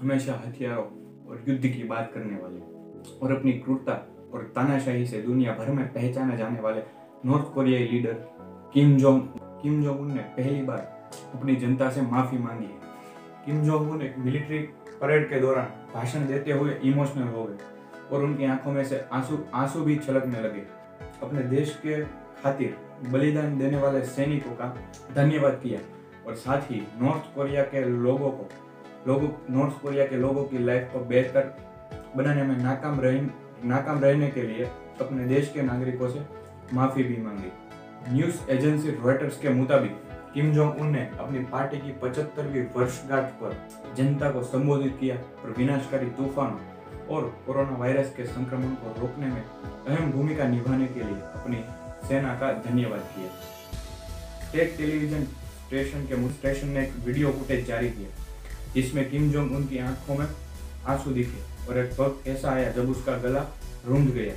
हमेशा हथियारों और युद्ध की बात करने वाले और अपनी क्रूरता और तानाशाही से दुनिया भर में पहचाने जाने वाले नॉर्थ कोरियाई leader Kim Jong Kim Jong Un ने पहली बार अपनी जनता से माफ़ी मांगी है। किम जोंग उन एक मिलिट्री परेड के दौरान भाषण देते हुए इमोशनल हो गए और उनकी आँखों में से आँसू आँसू भी छलकने लगे। अपने देश के खातिर बलिदान देने वाले सैनिकों का धन्यवाद किया और साथ ही नॉर्थ कोरिया के लोगों को लोगों नॉर्थ कोरिया के लोगों की लाइफ को बेहतर बनाने में नाकाम रह, नाकाम रहने के लिए अपने देश के नागरिकों से माफ़ी भी मांगी। न्यूज़ एजेंसी रॉयटर्स के मुताबिक किम जोंग उन ने अपनी पार्टी की पचहत्तरवीं वर्षगांठ पर जनता को संबोधित किया और विनाशकारी तूफानों और कोरोना वायरस के संक्रमण को रोकने में अहम भूमिका निभाने के लिए अपनी सेना का धन्यवाद किया। टेक टेलीविज़न स्टेशन के स्टेशन ने एक वीडियो फुटेज जारी किया। जिसमें किम जोंग उनकी आँखों में आँसू दिखे और एक वक्त ऐसा आया जब उसका गला रूंध गया।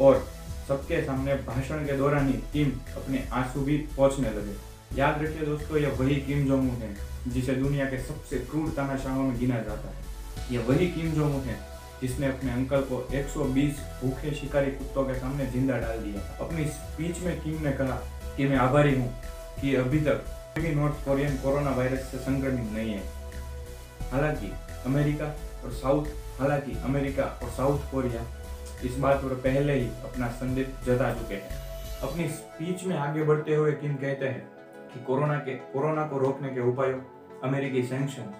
और सबके सामने भाषण के दौरान ही किम अपने आँसू भी पहुँचने लगे। याद रखिए दोस्तों, यह वही किम जोंग है, जिसे दुनिया के सबसे क्रूर तानाशाहों में गिना जाता है। यह वही किम जोंग है, जिसने अपने अंकल को 120 भूखे शिकारी कुत्तों के सामने ज़िंदा डाल दिया। अपनी स्पीच में किम ने कहा कि मैं आभारी हूँ कि अभी तक भी नॉर्थ कोरियन कोरोना वायरस से संक्रमित नहीं है। हालाँकि अमेरिका और साउथ, हालाँकि अमेरिका और साउथ कोरिया इस बात पर पहले ही अपना संदेश जता चुके हैं। अपनी स्पीच में आगे बढ़ते हुए किम कहते हैं कि कोरोना के, कोरोना को रोकने के उपायों, अमेरिकी सैंक्शन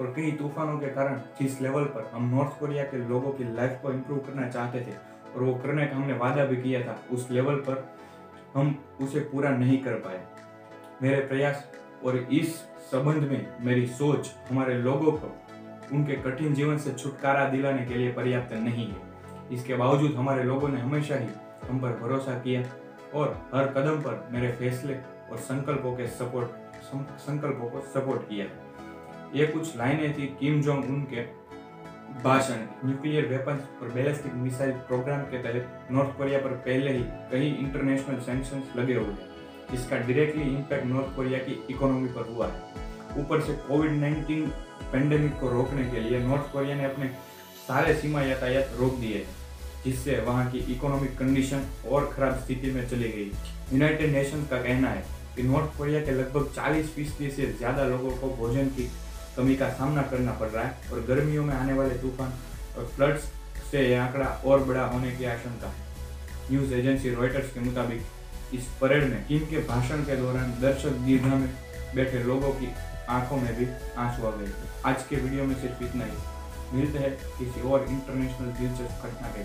और कई तूफानों के कारण जिस लेवल पर हम नॉर्थ कोरिया के लोगों की लाइफ को इम्प्रूव करना चाहते थे और वो करने का हमने वादा भी किया था, उस लेवल पर हम उसे पूरा नहीं कर पाए। मेरे प्रयास और इस संबंध में मेरी सोच हमारे लोगों को उनके कठिन जीवन से छुटकारा दिलाने के लिए पर्याप्त नहीं है। इसके बावजूद हमारे लोगों ने हमेशा ही हम पर भरोसा किया और हर कदम पर मेरे फैसले और संकल्पों के सपोर्ट संकल्पों को सपोर्ट किया। ये कुछ लाइनें थी किम जोंग उन के भाषण न्यूक्लियर वेपन्स और बैलिस्टिक मिसाइल प्रोग्राम के तहत नॉर्थ कोरिया पर पहले ही कई इंटरनेशनल सैंक्शंस लगे हुए हैं। इसका डायरेक्टली इम्पैक्ट नॉर्थ कोरिया की इकोनॉमी पर हुआ है। ऊपर से कोविड 19 पेंडेमिक को रोकने के लिए नॉर्थ कोरिया ने अपने सारे सीमा यातायात रोक दिए, जिससे वहाँ की इकोनॉमिक कंडीशन और खराब स्थिति में चली गई। यूनाइटेड नेशन का कहना है कि नॉर्थ कोरिया के लगभग 40 फ़ीसदी से ज़्यादा लोगों को भोजन की कमी का सामना करना पड़ रहा है और गर्मियों में आने वाले तूफ़ान और फ्लड्स से यह आंकड़ा और बड़ा होने की आशंका है। न्यूज़ एजेंसी रॉयटर्स के मुताबिक इस परेड में किम के भाषण के दौरान दर्शक दीर्घा में बैठे लोगों की आँखों में भी आँसू आ गए आज के वीडियो में सिर्फ़ इतना ही। मिलते हैं किसी और इंटरनेशनल दिलचस्प घटना के